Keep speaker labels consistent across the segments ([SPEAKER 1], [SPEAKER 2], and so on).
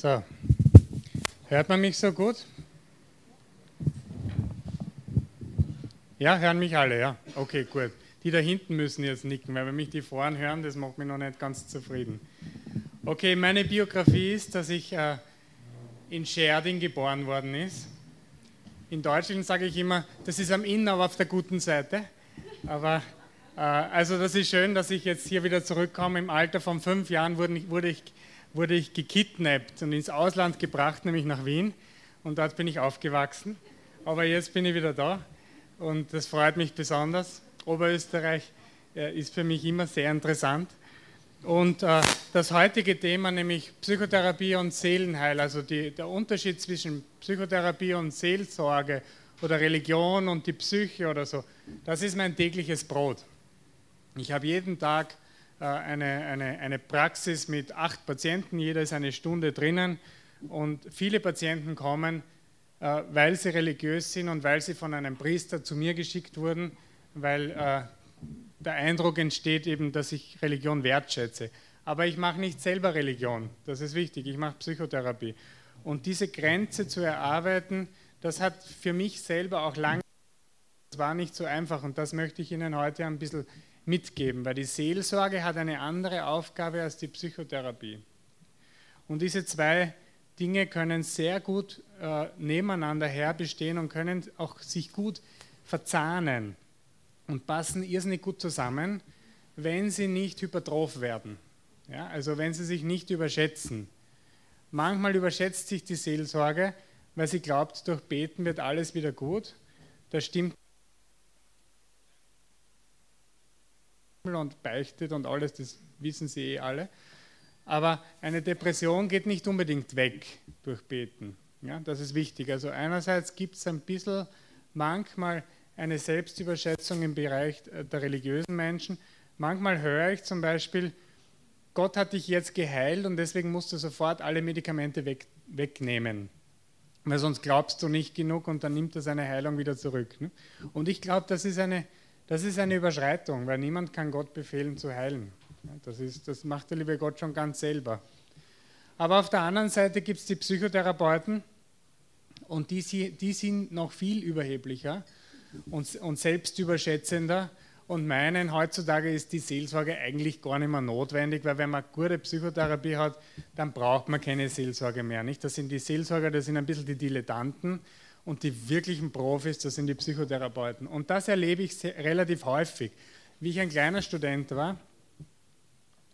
[SPEAKER 1] So, hört man mich so gut? Ja, hören mich alle, ja. Okay, gut. Die da hinten müssen jetzt nicken, weil wenn mich die vorn hören, das macht mich noch nicht ganz zufrieden. Okay, meine Biografie ist, dass ich äh, in Scherding geboren worden ist. In Deutschland sage ich immer, das ist am Inn, aber auf der guten Seite. Aber äh, also das ist schön, dass ich jetzt hier wieder zurückkomme. Im Alter von fünf Jahren wurde, wurde ich wurde ich gekidnappt und ins Ausland gebracht, nämlich nach Wien. Und dort bin ich aufgewachsen. Aber jetzt bin ich wieder da und das freut mich besonders. Oberösterreich äh, ist für mich immer sehr interessant. Und äh, das heutige Thema, nämlich Psychotherapie und Seelenheil, also die, der Unterschied zwischen Psychotherapie und Seelsorge oder Religion und die Psyche oder so, das ist mein tägliches Brot. Ich habe jeden Tag eine, eine, eine Praxis mit acht Patienten, jeder ist eine Stunde drinnen. Und viele Patienten kommen, äh, weil sie religiös sind und weil sie von einem Priester zu mir geschickt wurden, weil äh, der Eindruck entsteht eben, dass ich Religion wertschätze. Aber ich mache nicht selber Religion, das ist wichtig, ich mache Psychotherapie. Und diese Grenze zu erarbeiten, das hat für mich selber auch lange, das war nicht so einfach. Und das möchte ich Ihnen heute ein bisschen mitgeben, weil die Seelsorge hat eine andere Aufgabe als die Psychotherapie. Und diese zwei Dinge können sehr gut äh, nebeneinander her bestehen und können auch sich gut verzahnen und passen irrsinnig gut zusammen, wenn sie nicht hypertroph werden. Ja, also wenn sie sich nicht überschätzen. Manchmal überschätzt sich die Seelsorge, weil sie glaubt, durch Beten wird alles wieder gut. Das stimmt und beichtet und alles, das wissen Sie eh alle. Aber eine Depression geht nicht unbedingt weg durch Beten. Ja, das ist wichtig. Also einerseits gibt es ein bisschen manchmal eine Selbstüberschätzung im Bereich der religiösen Menschen. Manchmal höre ich zum Beispiel, Gott hat dich jetzt geheilt und deswegen musst du sofort alle Medikamente weg, wegnehmen. Weil sonst glaubst du nicht genug und dann nimmt er seine Heilung wieder zurück. Ne? Und ich glaube, das ist eine das ist eine Überschreitung, weil niemand kann Gott befehlen zu heilen. Das, ist, das macht der liebe Gott schon ganz selber. Aber auf der anderen Seite gibt es die Psychotherapeuten und die, die sind noch viel überheblicher und, und selbstüberschätzender und meinen, heutzutage ist die Seelsorge eigentlich gar nicht mehr notwendig, weil wenn man gute Psychotherapie hat, dann braucht man keine Seelsorge mehr. Nicht? Das sind die Seelsorger, das sind ein bisschen die Dilettanten und die wirklichen Profis, das sind die Psychotherapeuten. Und das erlebe ich sehr, relativ häufig. Wie ich ein kleiner Student war,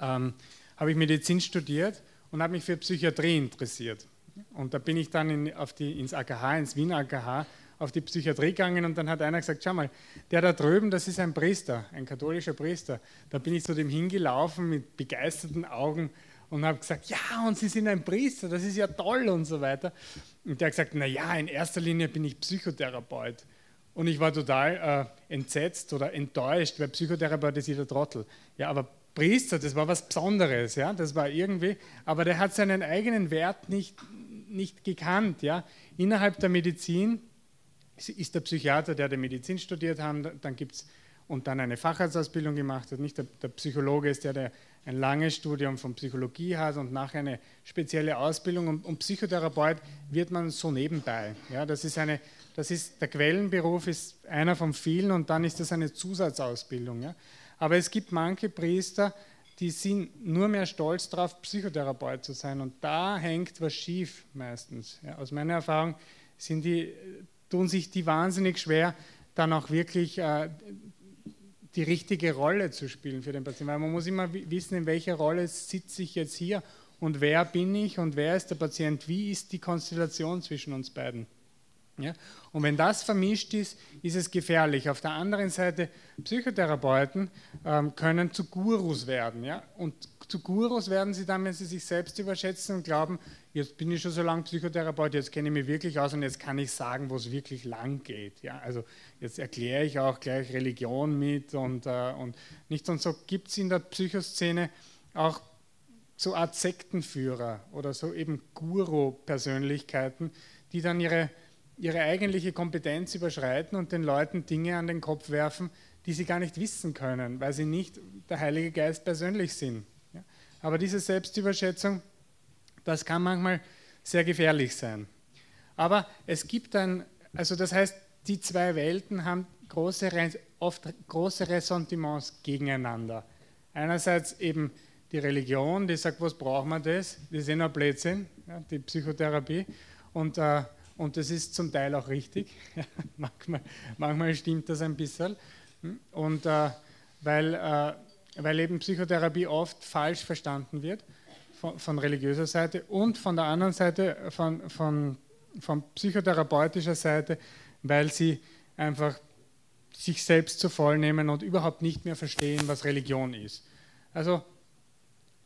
[SPEAKER 1] ähm, habe ich Medizin studiert und habe mich für Psychiatrie interessiert. Und da bin ich dann in, auf die, ins AKH, ins Wien AKH, auf die Psychiatrie gegangen und dann hat einer gesagt, schau mal, der da drüben, das ist ein Priester, ein katholischer Priester. Da bin ich zu dem hingelaufen mit begeisterten Augen und habe gesagt, ja, und Sie sind ein Priester, das ist ja toll und so weiter. Und der hat gesagt, naja, in erster Linie bin ich Psychotherapeut. Und ich war total äh, entsetzt oder enttäuscht, weil Psychotherapeut ist jeder Trottel. Ja, aber Priester, das war was Besonderes, ja, das war irgendwie, aber der hat seinen eigenen Wert nicht, nicht gekannt, ja. Innerhalb der Medizin ist der Psychiater, der die Medizin studiert hat, dann gibt es und dann eine Facharztausbildung gemacht hat, nicht der, der Psychologe ist der, der ein langes Studium von Psychologie hat und nachher eine spezielle Ausbildung. Und, und Psychotherapeut wird man so nebenbei. Ja, das ist eine, das ist, der Quellenberuf ist einer von vielen und dann ist das eine Zusatzausbildung. Ja. Aber es gibt manche Priester, die sind nur mehr stolz darauf, Psychotherapeut zu sein. Und da hängt was schief meistens. Ja, aus meiner Erfahrung sind die, tun sich die wahnsinnig schwer, dann auch wirklich äh, die richtige Rolle zu spielen für den Patienten. Weil man muss immer wissen, in welcher Rolle sitze ich jetzt hier und wer bin ich und wer ist der Patient, wie ist die Konstellation zwischen uns beiden. Ja? Und wenn das vermischt ist, ist es gefährlich. Auf der anderen Seite, Psychotherapeuten ähm, können zu Gurus werden. Ja? Und zu Gurus werden sie dann, wenn sie sich selbst überschätzen und glauben, jetzt bin ich schon so lange Psychotherapeut, jetzt kenne ich mich wirklich aus und jetzt kann ich sagen, wo es wirklich lang geht. Ja? Also jetzt erkläre ich auch gleich Religion mit und, äh, und nicht. Und so gibt es in der Psychoszene auch so Art Sektenführer oder so eben Guru-Persönlichkeiten, die dann ihre, ihre eigentliche Kompetenz überschreiten und den Leuten Dinge an den Kopf werfen, die sie gar nicht wissen können, weil sie nicht der Heilige Geist persönlich sind. Ja? Aber diese Selbstüberschätzung, das kann manchmal sehr gefährlich sein. Aber es gibt dann, also das heißt, die zwei Welten haben große, oft große Ressentiments gegeneinander. Einerseits eben die Religion, die sagt, was braucht man das? Das ist eh nur Blödsinn, ja, die Psychotherapie. Und, äh, und das ist zum Teil auch richtig. manchmal, manchmal, stimmt das ein bisschen. Und äh, weil, äh, weil eben Psychotherapie oft falsch verstanden wird von, von, religiöser Seite und von der anderen Seite von, von, von psychotherapeutischer Seite, weil sie einfach sich selbst zu voll nehmen und überhaupt nicht mehr verstehen, was Religion ist. Also,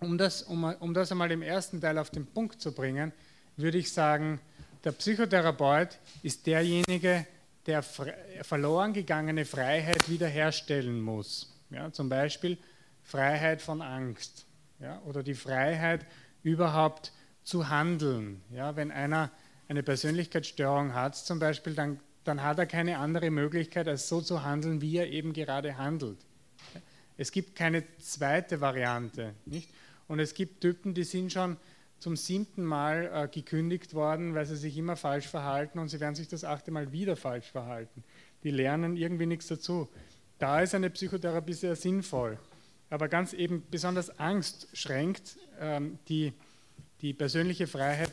[SPEAKER 1] um das, um, um das einmal im ersten Teil auf den Punkt zu bringen, würde ich sagen, der Psychotherapeut ist derjenige, der verloren gegangene Freiheit wiederherstellen muss. Ja, zum Beispiel Freiheit von Angst ja, oder die Freiheit überhaupt zu handeln. Ja, wenn einer eine Persönlichkeitsstörung hat zum Beispiel, dann dann hat er keine andere Möglichkeit, als so zu handeln, wie er eben gerade handelt. Es gibt keine zweite Variante. Nicht? Und es gibt Typen, die sind schon zum siebten Mal äh, gekündigt worden, weil sie sich immer falsch verhalten und sie werden sich das achte Mal wieder falsch verhalten. Die lernen irgendwie nichts dazu. Da ist eine Psychotherapie sehr sinnvoll. Aber ganz eben besonders Angst schränkt ähm, die, die persönliche Freiheit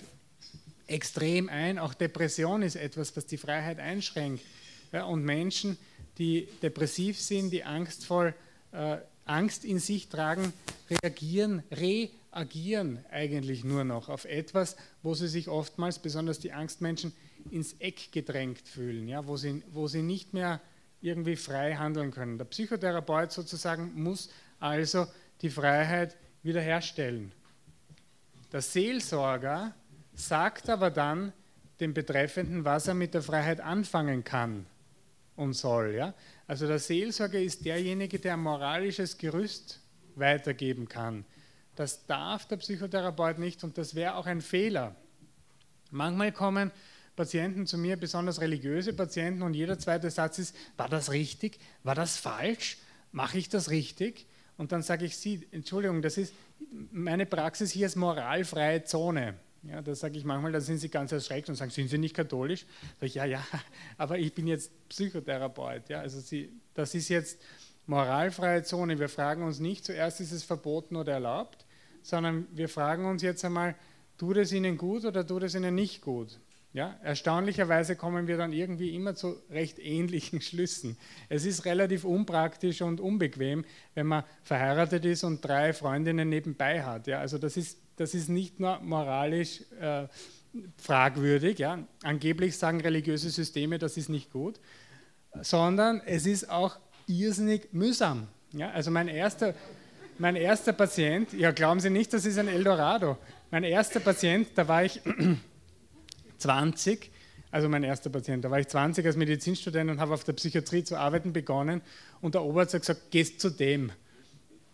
[SPEAKER 1] extrem ein. Auch Depression ist etwas, was die Freiheit einschränkt. Ja, und Menschen, die depressiv sind, die angstvoll äh, Angst in sich tragen, reagieren, reagieren eigentlich nur noch auf etwas, wo sie sich oftmals, besonders die Angstmenschen, ins Eck gedrängt fühlen, ja, wo, sie, wo sie nicht mehr irgendwie frei handeln können. Der Psychotherapeut sozusagen muss also die Freiheit wiederherstellen. Der Seelsorger sagt aber dann dem Betreffenden, was er mit der Freiheit anfangen kann und soll. Ja? Also der Seelsorger ist derjenige, der ein moralisches Gerüst weitergeben kann. Das darf der Psychotherapeut nicht und das wäre auch ein Fehler. Manchmal kommen Patienten zu mir, besonders religiöse Patienten, und jeder zweite Satz ist, war das richtig? War das falsch? Mache ich das richtig? Und dann sage ich Sie, Entschuldigung, das ist, meine Praxis hier ist moralfreie Zone. Ja, da sage ich manchmal, da sind sie ganz erschreckt und sagen, sind Sie nicht katholisch? Ich, ja, ja, aber ich bin jetzt Psychotherapeut. Ja, also sie, das ist jetzt moralfreie Zone. Wir fragen uns nicht zuerst, ist es verboten oder erlaubt, sondern wir fragen uns jetzt einmal, tut es Ihnen gut oder tut es Ihnen nicht gut? Ja, erstaunlicherweise kommen wir dann irgendwie immer zu recht ähnlichen Schlüssen. Es ist relativ unpraktisch und unbequem, wenn man verheiratet ist und drei Freundinnen nebenbei hat. Ja, also das ist das ist nicht nur moralisch äh, fragwürdig, ja. angeblich sagen religiöse Systeme, das ist nicht gut, sondern es ist auch irrsinnig mühsam. Ja. Also mein erster, mein erster Patient, ja glauben Sie nicht, das ist ein Eldorado. Mein erster Patient, da war ich 20, also mein erster Patient, da war ich 20 als Medizinstudent und habe auf der Psychiatrie zu arbeiten begonnen und der Oberarzt hat gesagt, gehst zu dem.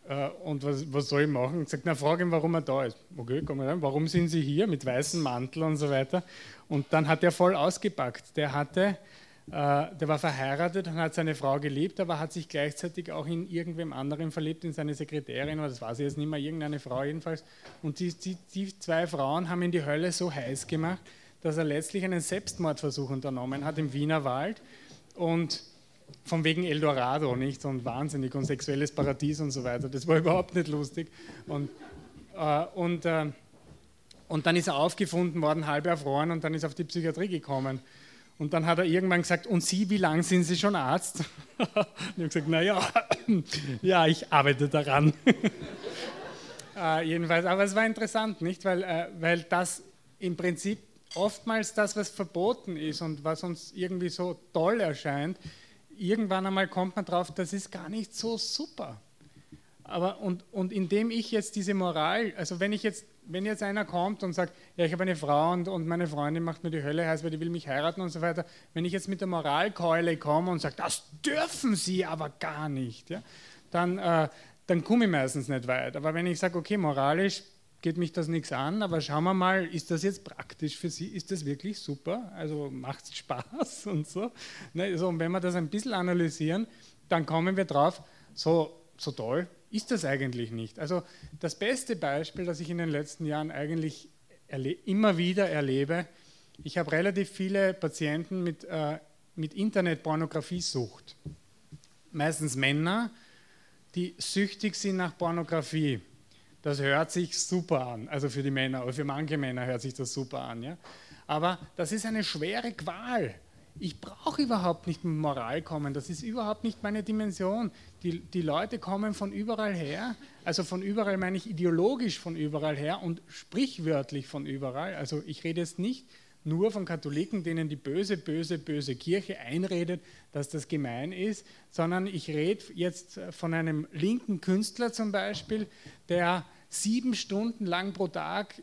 [SPEAKER 1] Äh, und was, was, soll ich machen? Ich gesagt, na, frage ihn, warum er da ist. Okay, komm rein. Warum sind Sie hier mit weißem Mantel und so weiter? Und dann hat er voll ausgepackt. Der hatte, der war verheiratet und hat seine Frau geliebt, aber hat sich gleichzeitig auch in irgendwem anderen verliebt, in seine Sekretärin oder das weiß ich jetzt nicht mehr, irgendeine Frau jedenfalls. Und die, die, die zwei Frauen haben ihn die Hölle so heiß gemacht, dass er letztlich einen Selbstmordversuch unternommen hat im Wiener Wald. Und von wegen Eldorado, nicht? Und wahnsinnig und sexuelles Paradies und so weiter. Das war überhaupt nicht lustig. Und, äh, und, äh, und dann ist er aufgefunden worden, halb erfroren, und dann ist er auf die Psychiatrie gekommen. Und dann hat er irgendwann gesagt, und Sie, wie lange sind Sie schon Arzt? und ich habe gesagt, naja, ja, ich arbeite daran. äh, jedenfalls, aber es war interessant, nicht? Weil, äh, weil das im Prinzip oftmals das, was verboten ist und was uns irgendwie so toll erscheint, irgendwann einmal kommt man drauf, das ist gar nicht so super. Aber und, und indem ich jetzt diese Moral, also wenn ich jetzt, wenn jetzt einer kommt und sagt, ja, ich habe eine Frau und, und meine Freundin macht mir die Hölle heiß, weil die will mich heiraten und so weiter, wenn ich jetzt mit der Moralkeule komme und sage, das dürfen sie aber gar nicht, ja, dann, äh, dann komme ich meistens nicht weit. Aber wenn ich sage, okay, moralisch geht mich das nichts an, aber schauen wir mal, ist das jetzt praktisch für Sie? Ist das wirklich super? Also macht es Spaß und so. Ne, so. Und wenn wir das ein bisschen analysieren, dann kommen wir drauf, so, so toll ist das eigentlich nicht. Also das beste Beispiel, das ich in den letzten Jahren eigentlich immer wieder erlebe, ich habe relativ viele Patienten mit, äh, mit Internetpornografie-Sucht. Meistens Männer, die süchtig sind nach Pornografie. Das hört sich super an, also für die Männer, oder für manche Männer hört sich das super an. Ja? Aber das ist eine schwere Qual. Ich brauche überhaupt nicht mit Moral kommen, das ist überhaupt nicht meine Dimension. Die, die Leute kommen von überall her, also von überall meine ich ideologisch von überall her und sprichwörtlich von überall. Also ich rede jetzt nicht nur von Katholiken, denen die böse, böse, böse Kirche einredet, dass das gemein ist, sondern ich rede jetzt von einem linken Künstler zum Beispiel, der sieben Stunden lang pro Tag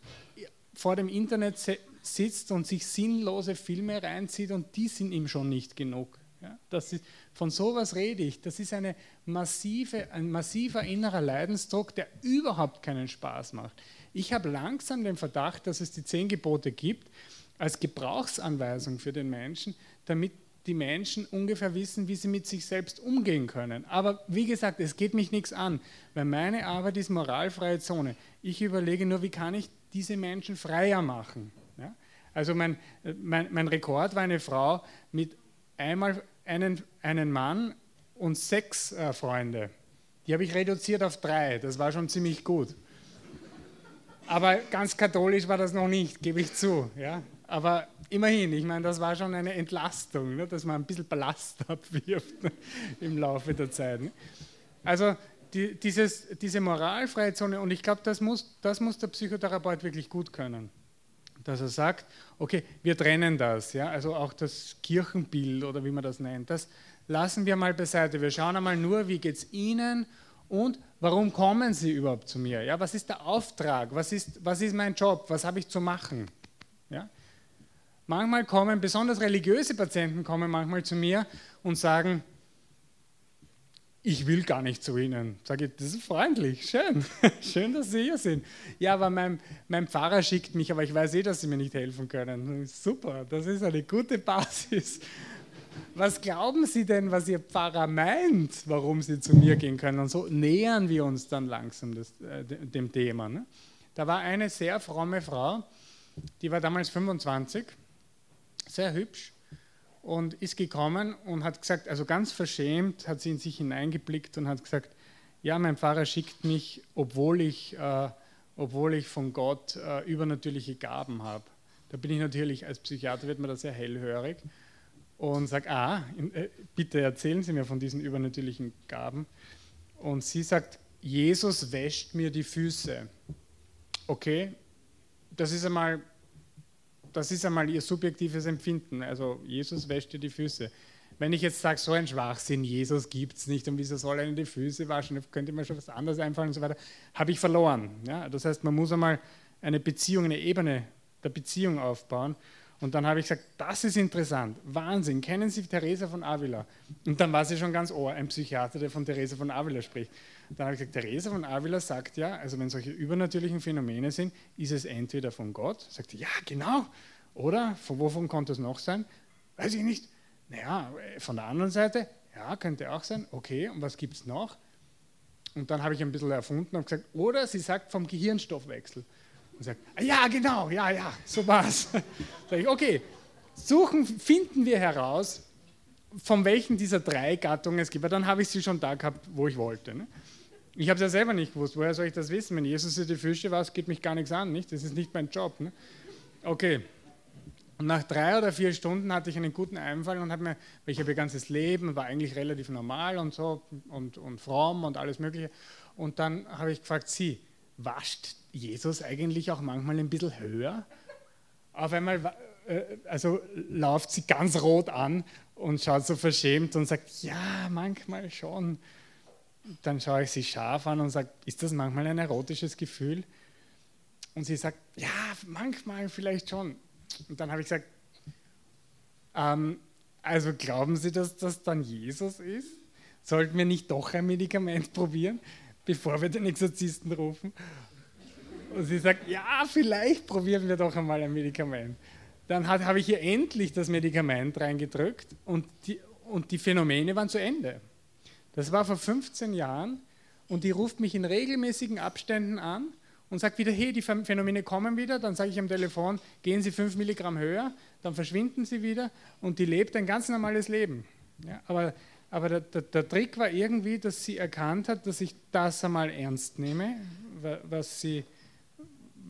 [SPEAKER 1] vor dem Internet sitzt und sich sinnlose Filme reinzieht und die sind ihm schon nicht genug. Ja, das ist, von sowas rede ich. Das ist eine massive, ein massiver innerer Leidensdruck, der überhaupt keinen Spaß macht. Ich habe langsam den Verdacht, dass es die zehn Gebote gibt, als Gebrauchsanweisung für den Menschen, damit die Menschen ungefähr wissen, wie sie mit sich selbst umgehen können. Aber wie gesagt, es geht mich nichts an, weil meine Arbeit ist moralfreie Zone. Ich überlege nur, wie kann ich diese Menschen freier machen. Also mein, mein, mein, Rekord war eine Frau mit einmal einen, einen Mann und sechs äh, Freunde. Die habe ich reduziert auf drei, das war schon ziemlich gut. Aber ganz katholisch war das noch nicht, gebe ich zu. Ja? Aber immerhin, ich meine, das war schon eine Entlastung, ne, dass man ein bisschen Ballast abwirft im Laufe der Zeit. Ne. Also die, dieses, diese moralfreie Zone, und ich glaube, das muss, das muss der Psychotherapeut wirklich gut können. Dass er sagt, okay, wir trennen das, ja, also auch das Kirchenbild oder wie man das nennt, das lassen wir mal beiseite. Wir schauen einmal nur, wie geht es Ihnen und warum kommen Sie überhaupt zu mir? Ja, was ist der Auftrag? Was ist, was ist mein Job? Was habe ich zu machen? Ja? Manchmal kommen, besonders religiöse Patienten kommen manchmal zu mir und sagen, ich will gar nicht zu Ihnen. Sage ich, das ist freundlich, schön, schön, dass Sie hier sind. Ja, aber mein, mein Pfarrer schickt mich, aber ich weiß eh, dass Sie mir nicht helfen können. Super, das ist eine gute Basis. Was glauben Sie denn, was Ihr Pfarrer meint, warum Sie zu mir gehen können? Und so nähern wir uns dann langsam das, äh, dem Thema. Ne? Da war eine sehr fromme Frau, die war damals 25 sehr hübsch und ist gekommen und hat gesagt, also ganz verschämt hat sie in sich hineingeblickt und hat gesagt, ja, mein Pfarrer schickt mich, obwohl ich, äh, obwohl ich von Gott äh, übernatürliche Gaben habe. Da bin ich natürlich, als Psychiater wird man da sehr hellhörig und sage, ah, äh, bitte erzählen Sie mir von diesen übernatürlichen Gaben. Und sie sagt, Jesus wäscht mir die Füße. Okay, das ist einmal das ist einmal ihr subjektives Empfinden. Also Jesus wäscht dir die Füße. Wenn ich jetzt sage, so ein Schwachsinn, Jesus gibt es nicht und wieso soll er die Füße waschen, könnte mir schon was anderes einfallen und so weiter, habe ich verloren. Ja? Das heißt, man muss einmal eine Beziehung, eine Ebene der Beziehung aufbauen. Und dann habe ich gesagt, das ist interessant, Wahnsinn, kennen Sie Teresa von Avila? Und dann war sie schon ganz ohr, ein Psychiater, der von Teresa von Avila spricht. Dann habe ich gesagt, Teresa von Avila sagt ja, also wenn solche übernatürlichen Phänomene sind, ist es entweder von Gott, sagt ja genau, oder von wovon konnte es noch sein? Weiß ich nicht. Naja, von der anderen Seite, ja, könnte auch sein, okay, und was gibt es noch? Und dann habe ich ein bisschen erfunden und gesagt, oder sie sagt vom Gehirnstoffwechsel. Und sagt, ah, ja, genau, ja, ja, so war's. Sag ich, okay, suchen, finden wir heraus, von welchen dieser drei Gattungen es gibt. Weil dann habe ich sie schon da gehabt, wo ich wollte. Ne? Ich habe es ja selber nicht gewusst. Woher soll ich das wissen? Wenn Jesus die Fische war, geht mich gar nichts an. Nicht? Das ist nicht mein Job. Ne? Okay. Und nach drei oder vier Stunden hatte ich einen guten Einfall und habe mir, weil ich habe ihr ganzes Leben, war eigentlich relativ normal und so und, und fromm und alles Mögliche. Und dann habe ich gefragt, sie, wascht Jesus eigentlich auch manchmal ein bisschen höher? Auf einmal, äh, also läuft sie ganz rot an und schaut so verschämt und sagt, ja, manchmal schon. Dann schaue ich sie scharf an und sage, ist das manchmal ein erotisches Gefühl? Und sie sagt, ja, manchmal vielleicht schon. Und dann habe ich gesagt, ähm, also glauben Sie, dass das dann Jesus ist? Sollten wir nicht doch ein Medikament probieren, bevor wir den Exorzisten rufen? Und sie sagt, ja, vielleicht probieren wir doch einmal ein Medikament. Dann habe ich ihr endlich das Medikament reingedrückt und die, und die Phänomene waren zu Ende. Das war vor 15 Jahren und die ruft mich in regelmäßigen Abständen an und sagt wieder, hey, die Phänomene kommen wieder, dann sage ich am Telefon, gehen Sie fünf Milligramm höher, dann verschwinden sie wieder und die lebt ein ganz normales Leben. Ja, aber aber der, der, der, Trick war irgendwie, dass sie erkannt hat, dass ich das einmal ernst nehme, was sie,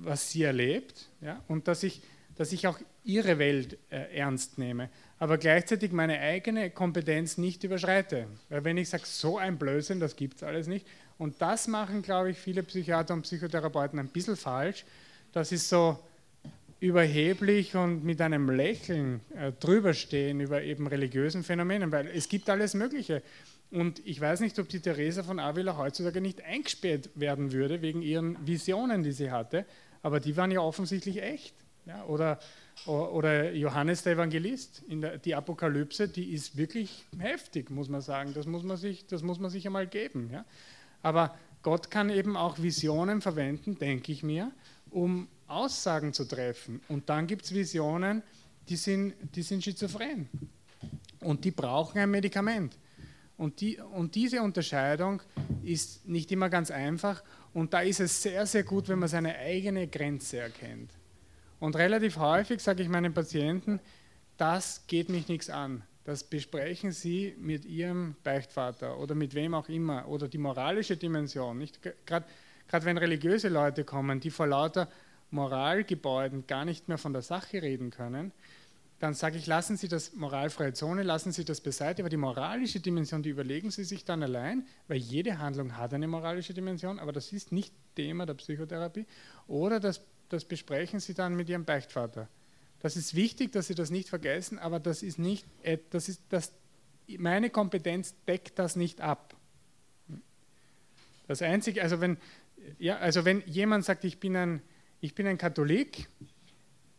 [SPEAKER 1] was sie erlebt, ja, und dass ich, dass ich auch ihre Welt äh, ernst nehme, aber gleichzeitig meine eigene Kompetenz nicht überschreite. Weil wenn ich sage, so ein Blödsinn, das gibt es alles nicht, und das machen, glaube ich, viele Psychiater und Psychotherapeuten ein bisschen falsch, das ist so, überheblich und mit einem Lächeln äh, drüberstehen über eben religiösen Phänomenen, weil es gibt alles Mögliche. Und ich weiß nicht, ob die Theresa von Avila heutzutage nicht eingesperrt werden würde wegen ihren Visionen, die sie hatte, aber die waren ja offensichtlich echt. Ja? Oder, oder Johannes der Evangelist, der, die Apokalypse, die ist wirklich heftig, muss man sagen. Das muss man sich, das muss man sich einmal geben. Ja? Aber Gott kann eben auch Visionen verwenden, denke ich mir, um Aussagen zu treffen. Und dann gibt es Visionen, die sind, die sind schizophren. Und die brauchen ein Medikament. Und, die, und diese Unterscheidung ist nicht immer ganz einfach. Und da ist es sehr, sehr gut, wenn man seine eigene Grenze erkennt. Und relativ häufig sage ich meinen Patienten, das geht mich nichts an. Das besprechen Sie mit Ihrem Beichtvater oder mit wem auch immer. Oder die moralische Dimension. Gerade wenn religiöse Leute kommen, die vor lauter Moralgebäuden gar nicht mehr von der Sache reden können, dann sage ich, lassen Sie das moralfreie Zone, lassen Sie das beiseite, aber die moralische Dimension, die überlegen Sie sich dann allein, weil jede Handlung hat eine moralische Dimension, aber das ist nicht Thema der Psychotherapie. Oder das, das besprechen Sie dann mit Ihrem Beichtvater. Das ist wichtig, dass Sie das nicht vergessen, aber das ist nicht, das ist, das, meine Kompetenz deckt das nicht ab. Das Einzige, also wenn, ja, also wenn jemand sagt, ich bin ein ich bin ein Katholik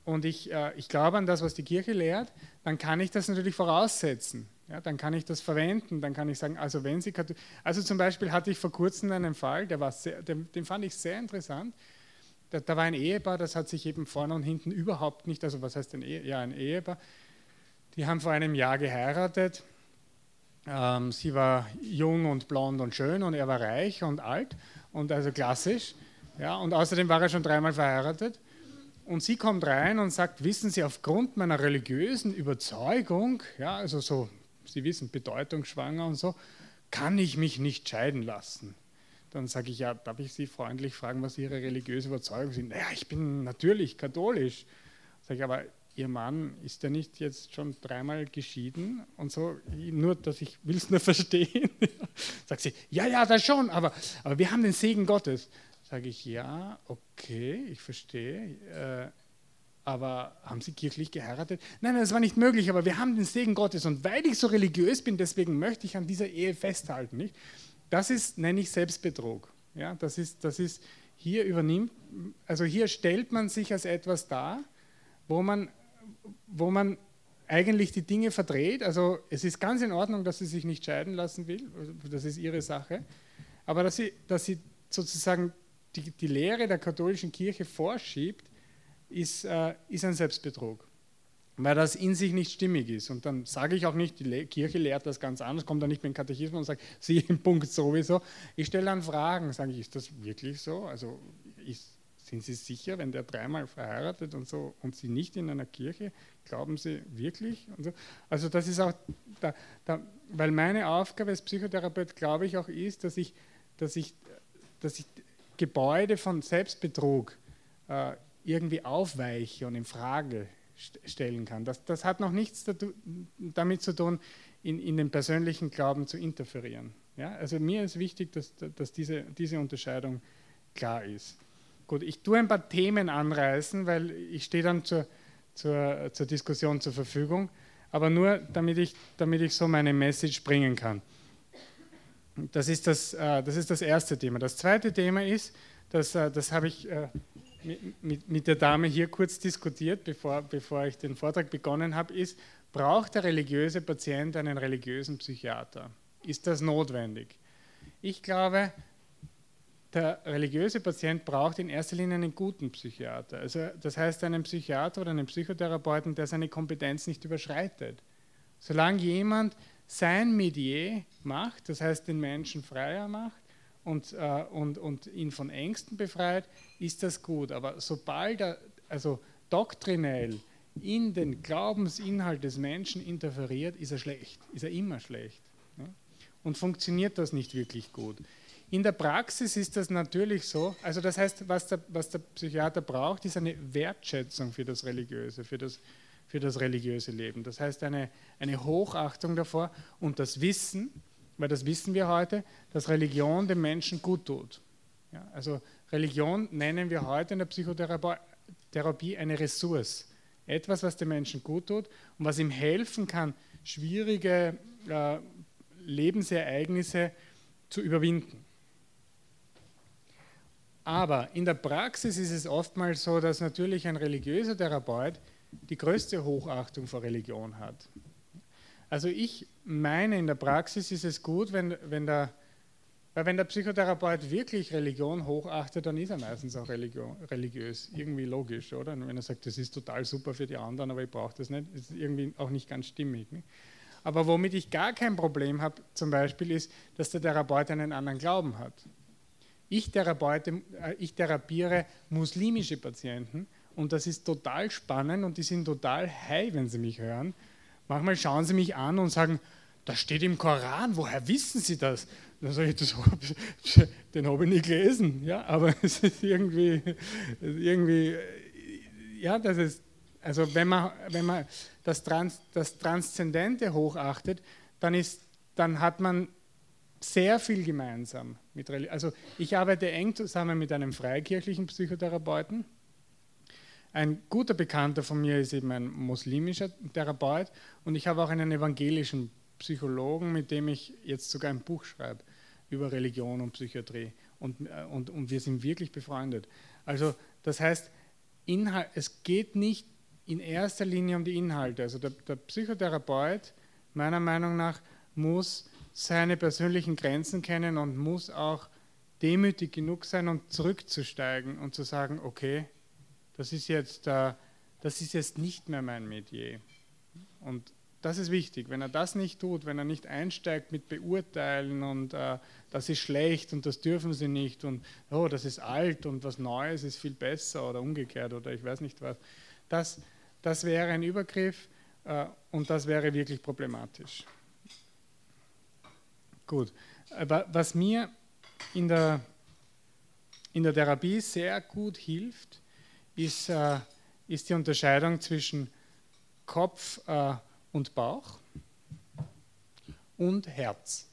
[SPEAKER 1] und ich, äh, ich glaube an das, was die Kirche lehrt, dann kann ich das natürlich voraussetzen. Ja, dann kann ich das verwenden, dann kann ich sagen, also wenn Sie Katholik, also zum Beispiel hatte ich vor kurzem einen Fall, der war sehr, den, den fand ich sehr interessant. Da, da, war ein Ehepaar, das hat sich eben vorne und hinten überhaupt nicht, also was heißt ein Ehepaar? Ja, ein Ehepaar. Die haben vor einem Jahr geheiratet. Ähm, sie war jung und blond und schön und er war reich und alt und also klassisch. Ja, und außerdem war er schon dreimal verheiratet. Und sie kommt rein und sagt, wissen Sie, aufgrund meiner religiösen Überzeugung, ja, also so, Sie wissen, bedeutungsschwanger und so, kann ich mich nicht scheiden lassen. Dann sage ich, ja, darf ich Sie freundlich fragen, was Ihre religiöse Überzeugung sind? Naja, ich bin natürlich katholisch. Sage ich, aber Ihr Mann ist ja nicht jetzt schon dreimal geschieden und so, nur dass ich will es nur verstehen. Sagt sie, ja, ja, das schon, aber, aber wir haben den Segen Gottes. Sage ich, ja, okay, ich verstehe. Äh, aber haben Sie kirchlich geheiratet? Nein, das war nicht möglich, aber wir haben den Segen Gottes und weil ich so religiös bin, deswegen möchte ich an dieser Ehe festhalten. Nicht? Das ist, nenne ich Selbstbetrug. Ja, das ist, das ist, hier übernimmt, also hier stellt man sich als etwas dar, wo man, wo man eigentlich die Dinge verdreht. Also es ist ganz in Ordnung, dass sie sich nicht scheiden lassen will, das ist ihre Sache, aber dass sie, dass sie sozusagen die, die Lehre der katholischen Kirche vorschiebt, ist, äh, ist ein Selbstbetrug, weil das in sich nicht stimmig ist. Und dann sage ich auch nicht, die Kirche lehrt das ganz anders, kommt dann nicht mit dem Katechismus und sagt, sie im Punkt sowieso. Ich stelle dann Fragen, sage ich, ist das wirklich so? Also ist, sind Sie sicher, wenn der dreimal verheiratet und so und Sie nicht in einer Kirche, glauben Sie wirklich? So? Also das ist auch, da, da, weil meine Aufgabe als Psychotherapeut, glaube ich, auch ist, dass ich, dass ich, dass ich Gebäude von Selbstbetrug äh, irgendwie aufweiche und in Frage stellen kann. Das, das, hat noch nichts damit zu tun, in, in, den persönlichen Glauben zu interferieren. Ja? Also mir ist wichtig, dass, dass diese, diese Unterscheidung klar ist. Gut, ich tue ein paar Themen anreißen, weil ich stehe dann zur, zur, zur Diskussion zur Verfügung, aber nur damit ich, damit ich so meine Message bringen kann. Das ist das, äh, das ist das erste Thema. Das zweite Thema ist, das, äh, das habe ich äh, mit, mit der Dame hier kurz diskutiert, bevor, bevor ich den Vortrag begonnen habe, ist, braucht der religiöse Patient einen religiösen Psychiater? Ist das notwendig? Ich glaube, der religiöse Patient braucht in erster Linie einen guten Psychiater. Also das heißt einen Psychiater oder einen Psychotherapeuten, der seine Kompetenz nicht überschreitet. Solange jemand sein Medier macht, das heißt den Menschen freier macht und, äh, und, und ihn von Ängsten befreit, ist das gut. Aber sobald er also doktrinell in den Glaubensinhalt des Menschen interferiert, ist er schlecht, ist er immer schlecht. Ja? Und funktioniert das nicht wirklich gut. In der Praxis ist das natürlich so, also das heißt, was der, was der Psychiater braucht, ist eine Wertschätzung für das Religiöse, für das, für das religiöse Leben. Das heißt eine, eine Hochachtung davor und das Wissen, weil das wissen wir heute, dass Religion dem Menschen gut tut. Ja, also Religion nennen wir heute in der Psychotherapie eine Ressource. Etwas, was dem Menschen gut tut und was ihm helfen kann, schwierige äh, Lebensereignisse zu überwinden. Aber in der Praxis ist es oftmals so, dass natürlich ein religiöser Therapeut die größte Hochachtung vor Religion hat. Also ich meine, in der Praxis ist es gut, wenn, wenn, der, weil wenn der Psychotherapeut wirklich Religion hochachtet, dann ist er meistens auch Religion, religiös. Irgendwie logisch, oder? Und wenn er sagt, das ist total super für die anderen, aber ich brauche das nicht, ist irgendwie auch nicht ganz stimmig. Ne? Aber womit ich gar kein Problem habe, zum Beispiel, ist, dass der Therapeut einen anderen Glauben hat. Ich, therapeute, äh, ich therapiere muslimische Patienten und das ist total spannend und die sind total high, wenn sie mich hören. Manchmal schauen sie mich an und sagen, das steht im Koran, woher wissen Sie das? Dann sage ich, das hab, den habe ich nie gelesen, ja, aber es ist irgendwie, irgendwie ja, das ist, also wenn man, wenn man das, Trans, das Transzendente hochachtet, dann, ist, dann hat man sehr viel gemeinsam mit Also ich arbeite eng zusammen mit einem freikirchlichen Psychotherapeuten. Ein guter Bekannter von mir ist eben ein muslimischer Therapeut und ich habe auch einen evangelischen Psychologen, mit dem ich jetzt sogar ein Buch schreibe über Religion und Psychiatrie. Und, äh, und, und wir sind wirklich befreundet. Also das heißt, Inhalt, es geht nicht in erster Linie um die Inhalte. Also der, der Psychotherapeut, meiner Meinung nach, muss seine persönlichen Grenzen kennen und muss auch demütig genug sein, um zurückzusteigen und zu sagen, okay, das ist jetzt, äh, das ist jetzt nicht mehr mein Metier. Und das ist wichtig. Wenn er das nicht tut, wenn er nicht einsteigt mit Beurteilen und äh, das ist schlecht und das dürfen sie nicht und oh, das ist alt und was Neues ist viel besser oder umgekehrt oder ich weiß nicht was, das, das wäre ein Übergriff äh, und das wäre wirklich problematisch. Gut. Was mir in der, in der Therapie sehr gut hilft, ist, äh, ist die Unterscheidung zwischen Kopf äh, und Bauch und Herz.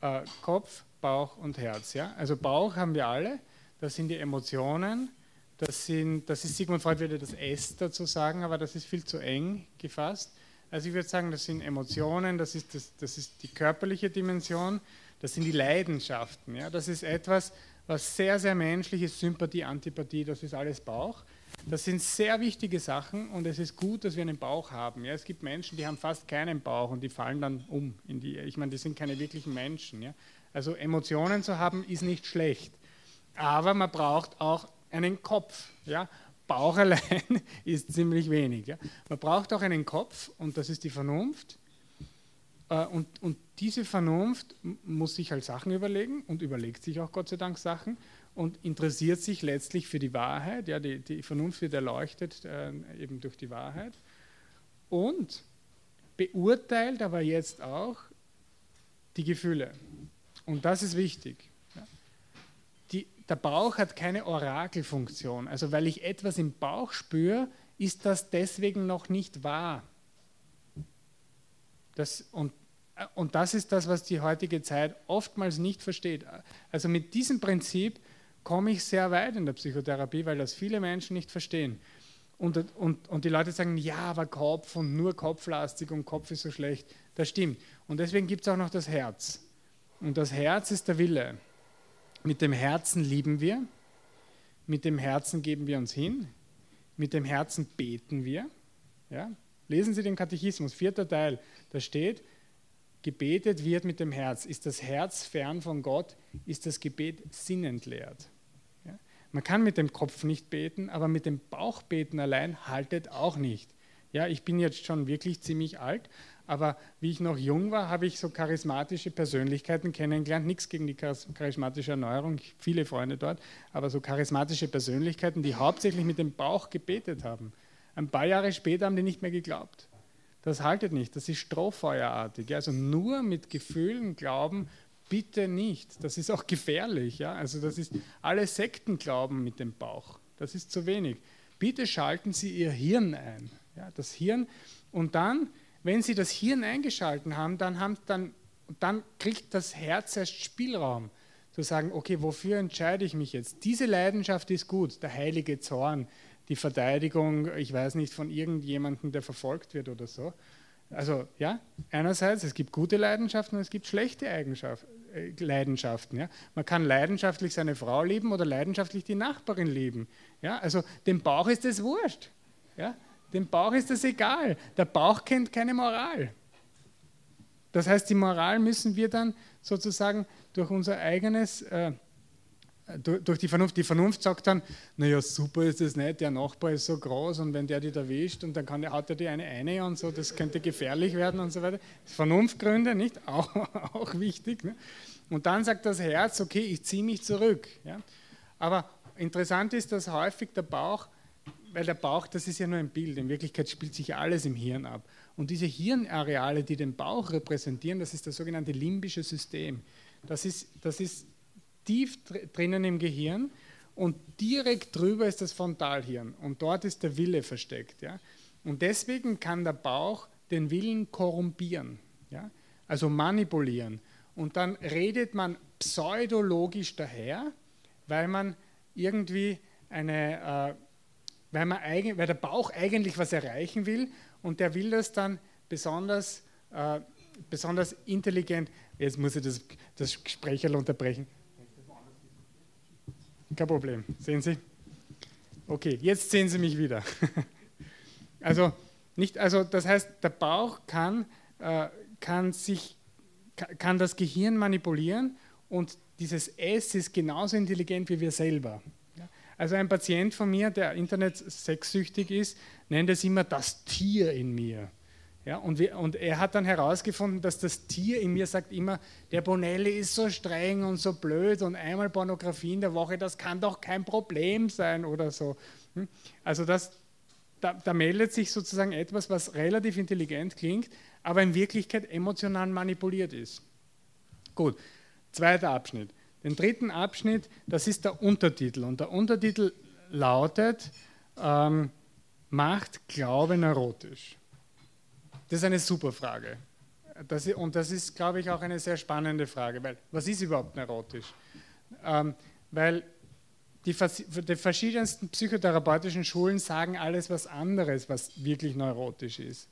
[SPEAKER 1] Äh, Kopf, Bauch und Herz. Ja? Also Bauch haben wir alle, das sind die Emotionen, das, sind, das ist Sigmund Freud würde das S dazu sagen, aber das ist viel zu eng gefasst. Also ich würde sagen, das sind Emotionen, das ist, das, das ist die körperliche Dimension, das sind die Leidenschaften. Ja? Das ist etwas, was sehr, sehr menschlich ist, Sympathie, Antipathie, das ist alles Bauch. Das sind sehr wichtige Sachen und es ist gut, dass wir einen Bauch haben. Ja? Es gibt Menschen, die haben fast keinen Bauch und die fallen dann um. Die, ich meine, die sind keine wirklichen Menschen. Ja? Also Emotionen zu haben, ist nicht schlecht. Aber man braucht auch einen Kopf. Ja? Bauch allein ist ziemlich wenig. Man braucht auch einen Kopf und das ist die Vernunft. Äh, und, und diese Vernunft muss sich halt Sachen überlegen und überlegt sich auch Gott sei Dank Sachen und interessiert sich letztlich für die Wahrheit. Ja, die, die Vernunft wird erleuchtet äh, eben durch die Wahrheit und beurteilt aber jetzt auch die Gefühle. Und das ist wichtig der Bauch hat keine Orakelfunktion. Also weil ich etwas im Bauch spüre, ist das deswegen noch nicht wahr. Das, und, und das ist das, was die heutige Zeit oftmals nicht versteht. Also mit diesem Prinzip komme ich sehr weit in der Psychotherapie, weil das viele Menschen nicht verstehen. Und, und, und die Leute sagen, ja, aber Kopf und nur kopflastig und Kopf ist so schlecht. Das stimmt. Und deswegen gibt es auch noch das Herz. Und das Herz ist der Wille. Mit dem Herzen lieben wir, mit dem Herzen geben wir uns hin, mit dem Herzen beten wir. Ja? Lesen Sie den Katechismus, vierter Teil, da steht, gebetet wird mit dem Herz. Ist das Herz fern von Gott, ist das Gebet sinnentleert. Ja? Man kann mit dem Kopf nicht beten, aber mit dem Bauch beten allein haltet auch nicht. Ja, ich bin jetzt schon wirklich ziemlich alt, Aber wie ich noch jung war, habe ich so charismatische Persönlichkeiten kennengelernt. Nichts gegen die charismatische Erneuerung, viele Freunde dort, aber so charismatische Persönlichkeiten, die hauptsächlich mit dem Bauch gebetet haben. Ein paar Jahre später haben die nicht mehr geglaubt. Das haltet nicht, das ist strohfeuerartig. Also nur mit Gefühlen glauben, bitte nicht. Das ist auch gefährlich. Ja? Also das ist alle Sekten glauben mit dem Bauch. Das ist zu wenig. Bitte schalten Sie Ihr Hirn ein. Ja? Das Hirn und dann wenn Sie das Hirn eingeschalten haben, dann, haben, dann, dann kriegt das Herz erst Spielraum zu sagen, okay, wofür entscheide ich mich jetzt? Diese Leidenschaft ist gut, der heilige Zorn, die Verteidigung, ich weiß nicht, von irgendjemandem, der verfolgt wird oder so. Also ja, einerseits, es gibt gute Leidenschaften und es gibt schlechte Eigenschaften, äh, Leidenschaften. Ja. Man kann leidenschaftlich seine Frau lieben oder leidenschaftlich die Nachbarin lieben. Ja. Also dem Bauch ist es wurscht. Ja. Dem Bauch ist das egal. Der Bauch kennt keine Moral. Das heißt, die Moral müssen wir dann sozusagen durch unser eigenes, äh, durch die Vernunft, die Vernunft sagt dann, naja, super ist das nicht, der Nachbar ist so groß und wenn der dich erwischt und dann kann der, hat er dir eine eine und so, das könnte gefährlich werden und so weiter. Vernunftgründe, nicht? Auch, auch wichtig. Ne? Und dann sagt das Herz, okay, ich ziehe mich zurück. Ja? Aber interessant ist, dass häufig der Bauch weil der Bauch, das ist ja nur ein Bild, in Wirklichkeit spielt sich alles im Hirn ab. Und diese Hirnareale, die den Bauch repräsentieren, das ist das sogenannte limbische System. Das ist, das ist tief drinnen im Gehirn und direkt drüber ist das Frontalhirn und dort ist der Wille versteckt. Ja? Und deswegen kann der Bauch den Willen korrumpieren, ja? also manipulieren. Und dann redet man pseudologisch daher, weil man irgendwie eine äh, weil, man eigen, weil der Bauch eigentlich was erreichen will und der will das dann besonders, äh, besonders intelligent. Jetzt muss ich das, das Gespräch unterbrechen. Kein Problem. Sehen Sie? Okay, jetzt sehen Sie mich wieder. Also, nicht, also das heißt, der Bauch kann, äh, kann, sich, kann das Gehirn manipulieren und dieses S ist genauso intelligent wie wir selber. Also ein Patient von mir, der Internet-sexsüchtig ist, nennt es immer das Tier in mir. Ja, und, wir, und, er hat dann herausgefunden, dass das Tier in mir sagt immer, der Bonelli ist so streng und so blöd und einmal Pornografie in der Woche, das kann doch kein Problem sein oder so. Hm? Also das, da, da meldet sich sozusagen etwas, was relativ intelligent klingt, aber in Wirklichkeit emotional manipuliert ist. Gut, zweiter Abschnitt. Den dritten Abschnitt, das ist der Untertitel. Und der Untertitel lautet, ähm, macht Glaube neurotisch? Das ist eine super Frage. Das und das ist, glaube ich, auch eine sehr spannende Frage, weil was ist überhaupt neurotisch? Ähm, weil die, die, verschiedensten psychotherapeutischen Schulen sagen alles was anderes, was wirklich neurotisch ist.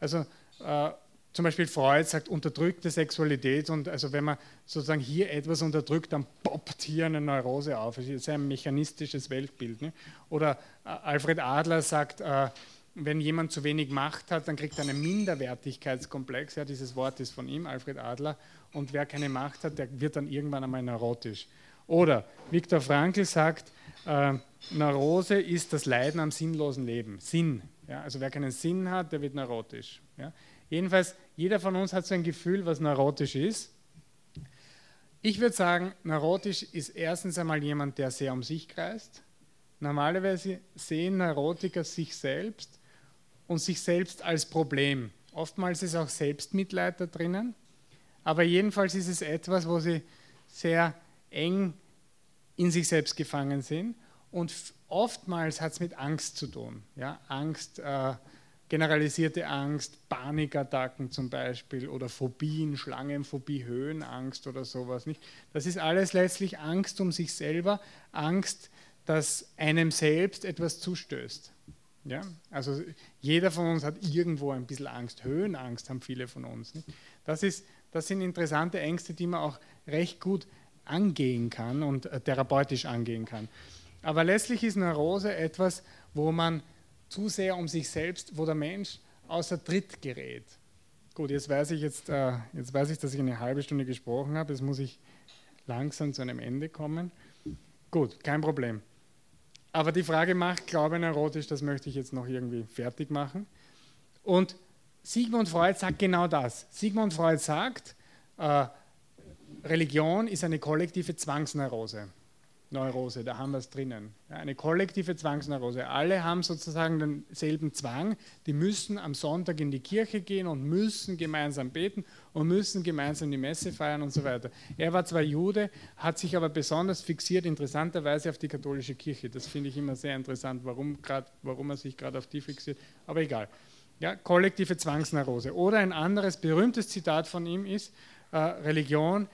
[SPEAKER 1] Also äh, zum Beispiel Freud sagt unterdrückte Sexualität und also wenn man sozusagen hier etwas unterdrückt, dann poppt hier eine Neurose auf. Das ist ein mechanistisches Weltbild. Ne? Oder äh, Alfred Adler sagt, äh, wenn jemand zu wenig Macht hat, dann kriegt er einen Minderwertigkeitskomplex. Ja, dieses Wort ist von ihm, Alfred Adler. Und wer keine Macht hat, der wird dann irgendwann einmal neurotisch. Oder Viktor Frankl sagt, äh, Neurose ist das Leiden am sinnlosen Leben. Sinn. Ja, also wer keinen Sinn hat, der wird neurotisch. Ja. Jedenfalls, jeder von uns hat so ein Gefühl, was neurotisch ist. Ich würde sagen, neurotisch ist erstens einmal jemand, der sehr um sich kreist. Normalerweise sehen Neurotiker sich selbst und sich selbst als Problem. Oftmals ist auch Selbstmitleid da drinnen, aber jedenfalls ist es etwas, wo sie sehr eng in sich selbst gefangen sind und oftmals hat es mit Angst zu tun. Ja? Angst, äh, generalisierte Angst, Panikattacken zum Beispiel oder Phobien, Schlangenphobie, Höhenangst oder sowas. Nicht? Das ist alles letztlich Angst um sich selber, Angst, dass einem selbst etwas zustößt. Ja? Also jeder von uns hat irgendwo ein bisschen Angst. Höhenangst haben viele von uns. Nicht? Das, ist, das sind interessante Ängste, die man auch recht gut angehen kann und äh, therapeutisch angehen kann. Aber letztlich ist Neurose etwas, wo man zu sehr um sich selbst, wo der Mensch außer Tritt gerät. Gut, jetzt weiß ich jetzt, äh, jetzt weiß ich, dass ich eine halbe Stunde gesprochen habe. Jetzt muss ich langsam zu einem Ende kommen. Gut, kein Problem. Aber die Frage macht Glaube neurotisch, das möchte ich jetzt noch irgendwie fertig machen. Und Sigmund Freud sagt genau das. Sigmund Freud sagt, äh, Religion ist eine kollektive Zwangsneurose. Neurose, da haben wir es drinnen. Ja, eine kollektive Zwangsneurose. Alle haben sozusagen denselben Zwang, die müssen am Sonntag in die Kirche gehen und müssen gemeinsam beten und müssen gemeinsam die Messe feiern und so weiter. Er war zwar Jude, hat sich aber besonders fixiert, interessanterweise auf die katholische Kirche. Das finde ich immer sehr interessant, warum, grad, warum er sich gerade auf die fixiert, aber egal. Ja, kollektive Zwangsneurose. Oder ein anderes berühmtes Zitat von ihm ist, äh, Religion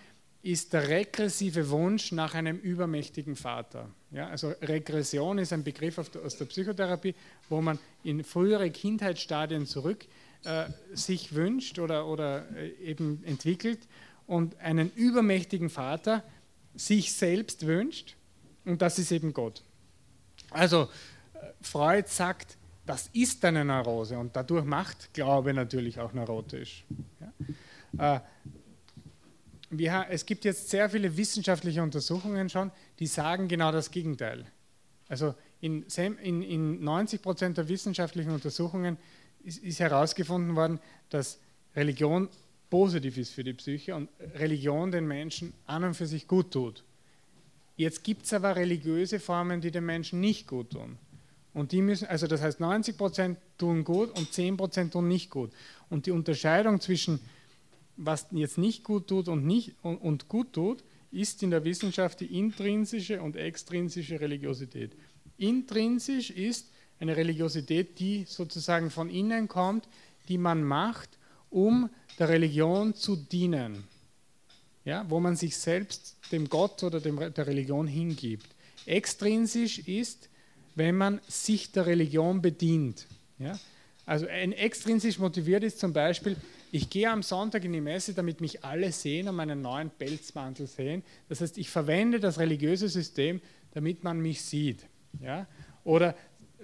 [SPEAKER 1] ist der regressive Wunsch nach einem übermächtigen Vater. Ja, also Regression ist ein Begriff aus der Psychotherapie, wo man in frühere Kindheitsstadien zurück äh, sich wünscht oder, oder äh, eben entwickelt und einen übermächtigen Vater sich selbst wünscht und das ist eben Gott. Also äh, Freud sagt, das ist eine Neurose und dadurch macht Glaube natürlich auch neurotisch. Ja? Äh, wir, es gibt jetzt sehr viele wissenschaftliche Untersuchungen schon, die sagen genau das Gegenteil. Also in, in, in 90 Prozent der wissenschaftlichen Untersuchungen ist, ist herausgefunden worden, dass Religion positiv ist für die Psyche und Religion den Menschen an und für sich gut tut. Jetzt gibt es aber religiöse Formen, die den Menschen nicht gut tun. Und die müssen, also das heißt 90 Prozent tun gut und 10 Prozent tun nicht gut. Und die Unterscheidung zwischen was jetzt nicht gut tut und, nicht, und, und gut tut, ist in der Wissenschaft die intrinsische und extrinsische Religiosität. Intrinsisch ist eine Religiosität, die sozusagen von innen kommt, die man macht, um der Religion zu dienen. Ja, wo man sich selbst dem Gott oder dem, der Religion hingibt. Extrinsisch ist, wenn man sich der Religion bedient. Ja? Also ein extrinsisch motiviert ist zum Beispiel, ich gehe am Sonntag in die Messe, damit mich alle sehen und meinen neuen Pelzmantel sehen. Das heißt, ich verwende das religiöse System, damit man mich sieht. Ja? Oder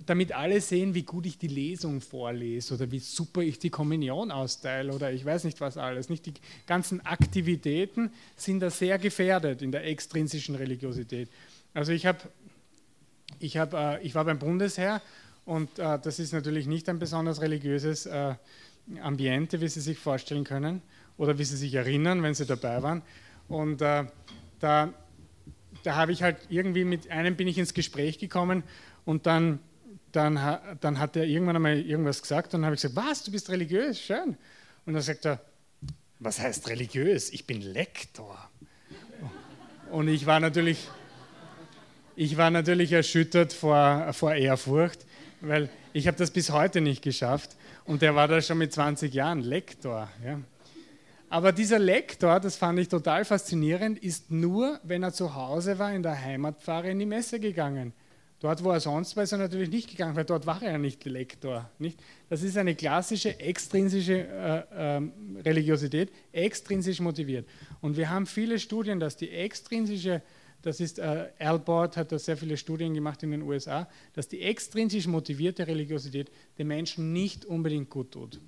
[SPEAKER 1] damit alle sehen, wie gut ich die Lesung vorlese oder wie super ich die Kommunion austeile oder ich weiß nicht was alles. Nicht die ganzen Aktivitäten sind da sehr gefährdet in der extrinsischen Religiosität. Also ich habe, ich, hab, äh, ich war beim Bundesheer und äh, das ist natürlich nicht ein besonders religiöses äh, Ambiente, wie Sie sich vorstellen können oder wie Sie sich erinnern, wenn Sie dabei waren. Und äh, da, da habe ich halt irgendwie mit einem bin ich ins Gespräch gekommen und dann, dann, dann hat er irgendwann einmal irgendwas gesagt und dann habe ich gesagt, was, du bist religiös, schön. Und dann sagt er, was heißt religiös? Ich bin Lektor. Und ich war natürlich, ich war natürlich erschüttert vor, vor Ehrfurcht, weil ich habe das bis heute nicht geschafft. Und der war da schon mit 20 Jahren Lektor. Ja. Aber dieser Lektor, das fand ich total faszinierend, ist nur, wenn er zu Hause war, in der Heimatpfarre in die Messe gegangen. Dort, wo er sonst war, ist er natürlich nicht gegangen, weil dort war er ja nicht Lektor. Nicht? Das ist eine klassische extrinsische äh, äh, Religiosität, extrinsisch motiviert. Und wir haben viele Studien, dass die extrinsische das ist, äh, Albert hat da sehr viele Studien gemacht in den USA, dass die extrinsisch motivierte Religiosität den Menschen nicht unbedingt gut tut,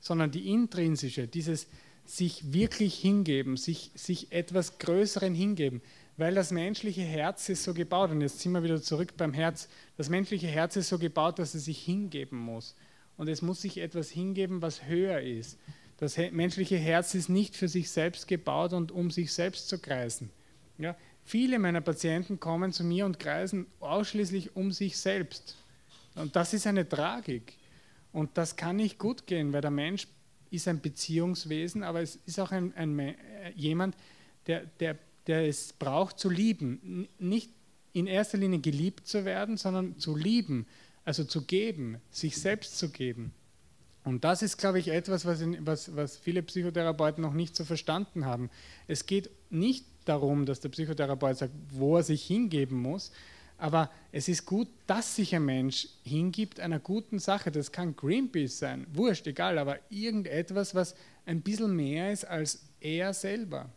[SPEAKER 1] sondern die intrinsische, dieses sich wirklich hingeben, sich, sich etwas Größeren hingeben, weil das menschliche Herz ist so gebaut, und jetzt sind wir wieder zurück beim Herz, das menschliche Herz ist so gebaut, dass es sich hingeben muss. Und es muss sich etwas hingeben, was höher ist. Das menschliche Herz ist nicht für sich selbst gebaut und um sich selbst zu kreisen. Ja, Viele meiner Patienten kommen zu mir und kreisen ausschließlich um sich selbst. Und das ist eine Tragik. Und das kann nicht gut gehen, weil der Mensch ist ein Beziehungswesen, aber es ist auch ein, ein, äh, jemand, der, der, der es braucht zu lieben. Nicht in erster Linie geliebt zu werden, sondern zu lieben, also zu geben, sich selbst zu geben. Und das ist, glaube ich, etwas, was, in, was, was viele Psychotherapeuten noch nicht so verstanden haben. Es geht nicht darum, dass der Psychotherapeut sagt, wo er sich hingeben muss. Aber es ist gut, dass sich ein Mensch hingibt einer guten Sache. Das kann Greenpeace sein, wurscht, egal, aber irgendetwas, was ein bisschen mehr ist als er selber.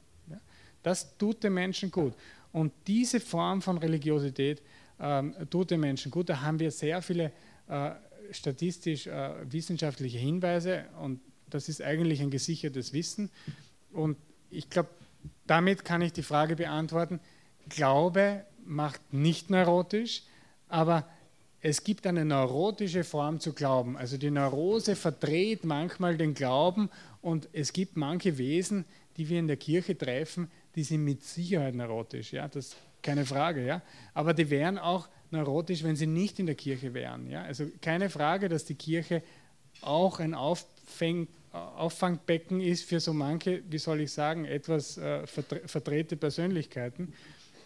[SPEAKER 1] Das tut den Menschen gut. Und diese Form von Religiosität ähm, tut den Menschen gut. Da haben wir sehr viele äh, statistisch-wissenschaftliche äh, Hinweise und das ist eigentlich ein gesichertes Wissen. Und ich glaube, damit kann ich die Frage beantworten, Glaube macht nicht neurotisch, aber es gibt eine neurotische Form zu glauben. Also die Neurose verdreht manchmal den Glauben und es gibt manche Wesen, die wir in der Kirche treffen, die sind mit Sicherheit neurotisch. Ja, das ist keine Frage. Ja, aber die wären auch neurotisch, wenn sie nicht in der Kirche wären. Ja, also keine Frage, dass die Kirche auch ein Auffäng, Auffangbecken ist für so manche, wie soll ich sagen, etwas äh, verdrehte Persönlichkeiten.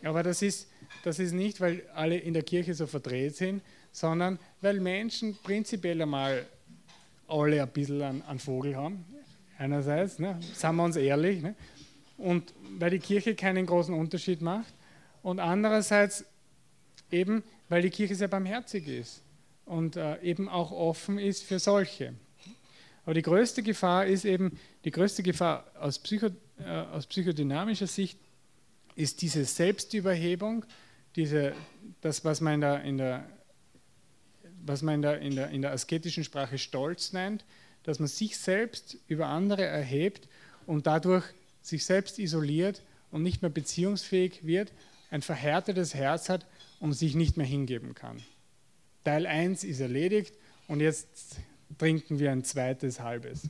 [SPEAKER 1] Aber das ist, das ist nicht, weil alle in der Kirche so verdreht sind, sondern weil Menschen prinzipiell einmal alle ein bisschen an, an Vogel haben. Einerseits, ne, sagen wir uns ehrlich, ne, und weil die Kirche keinen großen Unterschied macht. Und andererseits eben, weil die Kirche sehr barmherzig ist und äh, eben auch offen ist für solche. Aber die größte Gefahr ist eben, die größte Gefahr aus, Psycho, äh, aus psychodynamischer Sicht ist diese Selbstüberhebung, diese, das, was man der, in der, was man der, in der, in der asketischen Sprache Stolz nennt, dass man sich selbst über andere erhebt und dadurch sich selbst isoliert und nicht mehr beziehungsfähig wird, ein verhärtetes Herz hat und sich nicht mehr hingeben kann. Teil 1 ist erledigt und jetzt trinken wir ein zweites halbes.